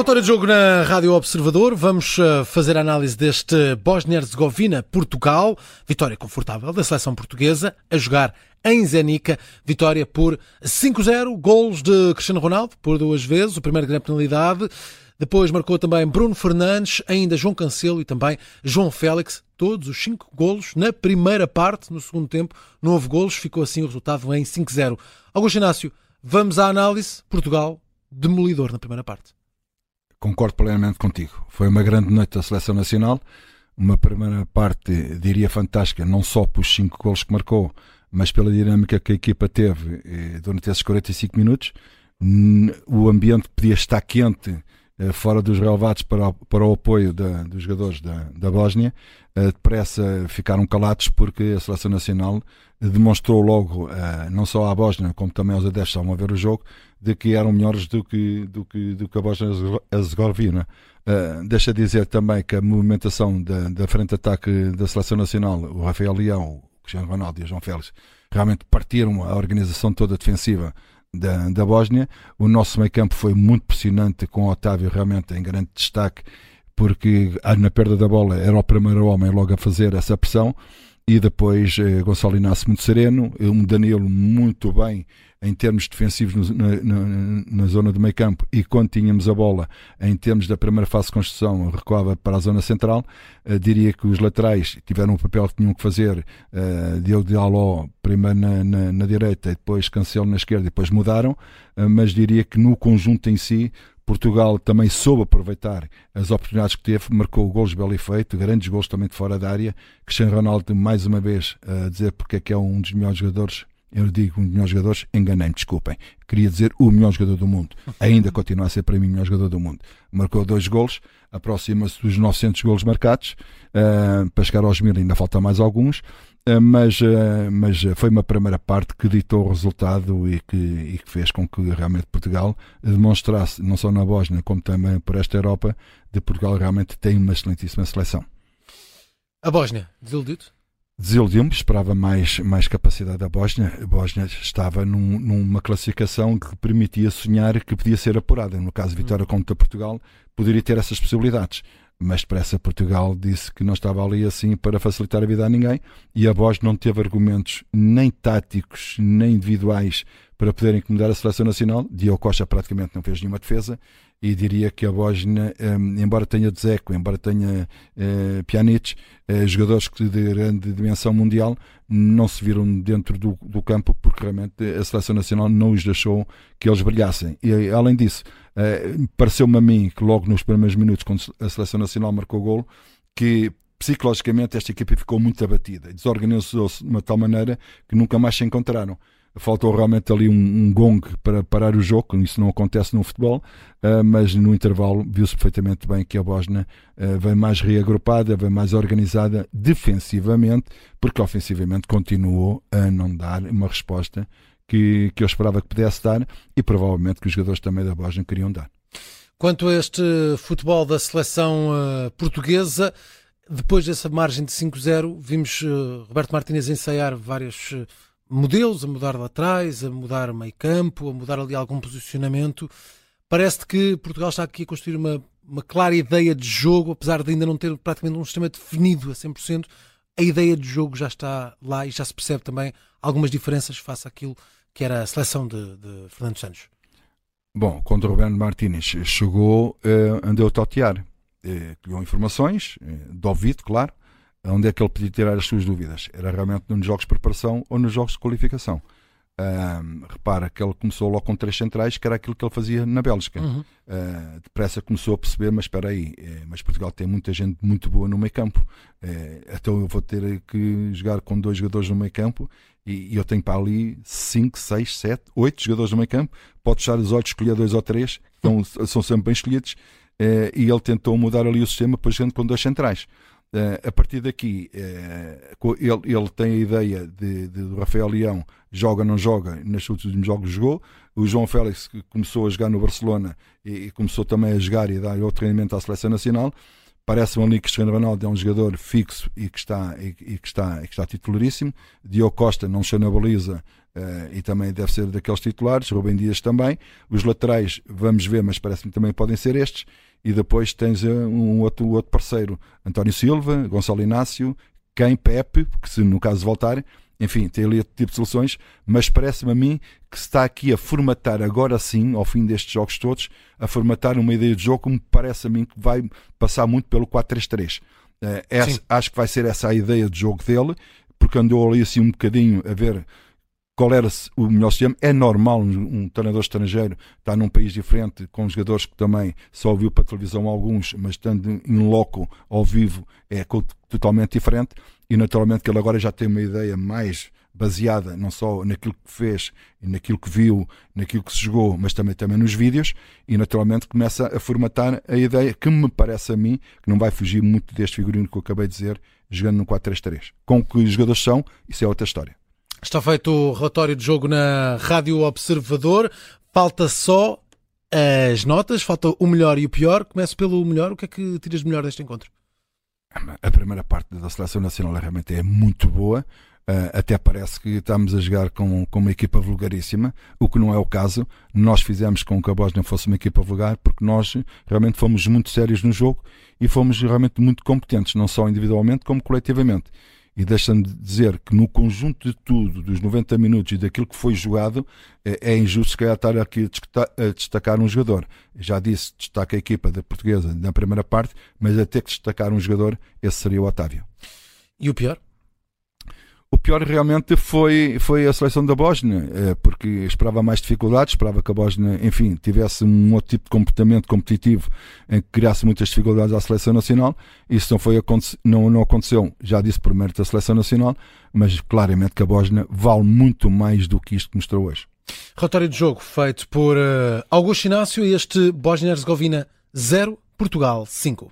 Relatório de jogo na Rádio Observador. Vamos uh, fazer a análise deste Bósnia-Herzegovina-Portugal. Vitória confortável da seleção portuguesa a jogar em Zenica. Vitória por 5-0. Golos de Cristiano Ronaldo por duas vezes. O primeiro grande penalidade. Depois marcou também Bruno Fernandes, ainda João Cancelo e também João Félix. Todos os cinco golos na primeira parte. No segundo tempo não houve golos. Ficou assim o resultado em 5-0. Augusto Inácio, vamos à análise. Portugal demolidor na primeira parte concordo plenamente contigo. Foi uma grande noite da seleção nacional. Uma primeira parte, diria, fantástica, não só pelos cinco gols que marcou, mas pela dinâmica que a equipa teve eh, durante esses 45 minutos. O ambiente podia estar quente fora dos relevados para, o, para o apoio da, dos jogadores da, da Bósnia. Eh, depressa ficaram calados porque a seleção nacional demonstrou logo, não só à Bósnia, como também aos adeptos ao ver o jogo, de que eram melhores do que, do que, do que a Bósnia-Herzegovina. Deixa dizer também que a movimentação da, da frente de ataque da Seleção Nacional, o Rafael Leão, o Cristiano Ronaldo e o João Félix, realmente partiram a organização toda defensiva da, da Bósnia. O nosso meio campo foi muito pressionante, com o Otávio realmente em grande destaque, porque na perda da bola era o primeiro homem logo a fazer essa pressão. E depois eh, Gonçalo Inácio muito sereno, um Danilo muito bem em termos defensivos na, na, na, zona do meio campo e quando tínhamos a bola em termos da primeira fase de construção recuava para a zona central uh, diria que os laterais tiveram o papel que tinham que fazer uh, Diogo Diallo primeiro na, na, na direita e depois Cancelo na esquerda e depois mudaram uh, mas diria que no conjunto em si Portugal também soube aproveitar as oportunidades que teve, marcou golos belo efeito, grandes gols também de fora da área. Cristiano Ronaldo, mais uma vez, a dizer porque é que é um dos melhores jogadores eu digo um dos melhores jogadores, enganei-me, desculpem. Queria dizer o melhor jogador do mundo. Ainda continua a ser para mim o melhor jogador do mundo. Marcou dois golos, aproxima-se dos 900 golos marcados. Uh, para chegar aos mil ainda falta mais alguns. Uh, mas, uh, mas foi uma primeira parte que ditou o resultado e que, e que fez com que realmente Portugal demonstrasse, não só na Bósnia, como também por esta Europa, de Portugal realmente tem uma excelentíssima seleção. A Bósnia, desiludido? Desiludiu-me, esperava mais, mais capacidade da Bósnia. A Bósnia estava num, numa classificação que permitia sonhar que podia ser apurada. No caso vitória hum. contra Portugal, poderia ter essas possibilidades. Mas depressa Portugal disse que não estava ali assim para facilitar a vida a ninguém e a Bósnia não teve argumentos nem táticos nem individuais para poder incomodar a seleção nacional. Diogo Costa praticamente não fez nenhuma defesa e diria que a Bósnia, um, embora tenha Dzeko, embora tenha uh, Pjanic, uh, jogadores de grande dimensão mundial, não se viram dentro do, do, campo porque realmente a seleção nacional não os deixou que eles brilhassem. E além disso, uh, pareceu-me a mim que logo nos primeiros minutos, quando a seleção nacional marcou o golo, que psicologicamente esta equipe ficou muito abatida, desorganizou-se de uma tal maneira que nunca mais se encontraram faltou realmente ali um, um, gong para parar o jogo, isso não acontece no futebol, uh, mas no intervalo viu-se perfeitamente bem que a Bósnia uh, vem mais reagrupada, vem mais organizada defensivamente, porque ofensivamente continuou a não dar uma resposta que, que eu esperava que pudesse dar e provavelmente que os jogadores também da Bósnia queriam dar. Quanto a este futebol da seleção uh, portuguesa, depois dessa margem de 5-0, vimos Roberto Martínez ensaiar várias modelos, a mudar lá atrás, a mudar meio campo, a mudar ali algum posicionamento. Parece que Portugal está aqui a construir uma, uma clara ideia de jogo, apesar de ainda não ter praticamente um sistema definido a 100%, a ideia de jogo já está lá e já se percebe também algumas diferenças face àquilo que era a seleção de, de Fernando Santos. Bom, quando o Roberto Martínez chegou, uh, andou a totear. Uh, criou informações, uh, de ouvido, claro, onde é que ele podia tirar as suas dúvidas? Era realmente nos jogos de preparação ou nos jogos de qualificação. Um, repara que ele começou logo com três centrais, que era aquilo que ele fazia na Bélgica. Uhum. Uh, depressa começou a perceber, mas espera aí, é, mas Portugal tem muita gente muito boa no meio campo. É, então eu vou ter que jogar com dois jogadores no meio campo e, e eu tenho para ali cinco, seis, sete, oito jogadores no meio campo. Pode fechar os olhos, escolher dois ou três, então, são sempre bem escolhidos. Uh, e ele tentou mudar ali o sistema, depois jogando com dois centrais. Uh, a partir daqui, uh, ele, ele, tem a ideia de, de, do Rafael Leão, joga, não joga, nos últimos jogos jogou. O João Félix, começou a jogar no Barcelona e, e começou também a jogar e a dar outro treinamento à seleção nacional. Parece-me ali que Cristiano Ronaldo é um jogador fixo e que está, e, e que está, e que está titularíssimo. Diogo Costa não chama na baliza uh, e também deve ser daqueles titulares. Rubem Dias também. Os laterais, vamos ver, mas parece-me também podem ser estes. E depois tens uh, um outro, outro parceiro, António Silva, Gonçalo Inácio, quem Pepe, que se no caso voltar, enfim, tem ali outro tipo de soluções, mas parece-me a mim que se está aqui a formatar agora sim, ao fim destes jogos todos, a formatar uma ideia de jogo que me parece a mim que vai passar muito pelo 4-3-3. Uh, eh, acho que vai ser essa a ideia de jogo dele, porque andou ali assim um bocadinho a ver qual era o melhor sistema. É normal um, treinador estrangeiro estar num país diferente, com jogadores que também só ouviu para televisão alguns, mas estando em loco, ao vivo, é totalmente diferente. E naturalmente que ele agora já tem uma ideia mais baseada não só naquilo que fez naquilo que viu, naquilo que se jogou, mas também, também nos vídeos, e naturalmente começa a formatar a ideia que me parece a mim que não vai fugir muito deste figurino que eu acabei de dizer, jogando no 4-3-3. Com que os jogadores são, isso é outra história. Está feito o relatório de jogo na Rádio Observador. Falta só as notas, falta o melhor e o pior. Começo pelo melhor. O que é que tiras de melhor deste encontro? A primeira parte da seleção nacional realmente é muito boa. Uh, até parece que estamos a jogar com, com uma equipa vulgaríssima, o que não é o caso. Nós fizemos com que a Bósnia fosse uma equipa vulgar porque nós realmente fomos muito sérios no jogo e fomos realmente muito competentes, não só individualmente como coletivamente. E deixa-me dizer que no conjunto de tudo, dos 90 minutos e daquilo que foi jogado, é, é injusto se calhar estar aqui a destacar um jogador. Já disse, destaca a equipa da portuguesa na primeira parte, mas até que destacar um jogador, esse seria o Otávio. E o pior? O pior realmente foi, foi a seleção da Bósnia, eh, porque esperava mais dificuldades, esperava que a Bósnia, enfim, tivesse um outro tipo de comportamento competitivo em que criasse muitas dificuldades à seleção nacional. Isso não, foi, não, não aconteceu, já disse por mérito da seleção nacional, mas claramente que a Bósnia vale muito mais do que isto que mostrou hoje. Relatório de jogo feito por uh, Augusto Inácio e este Bósnia-Herzegovina 0, Portugal 5.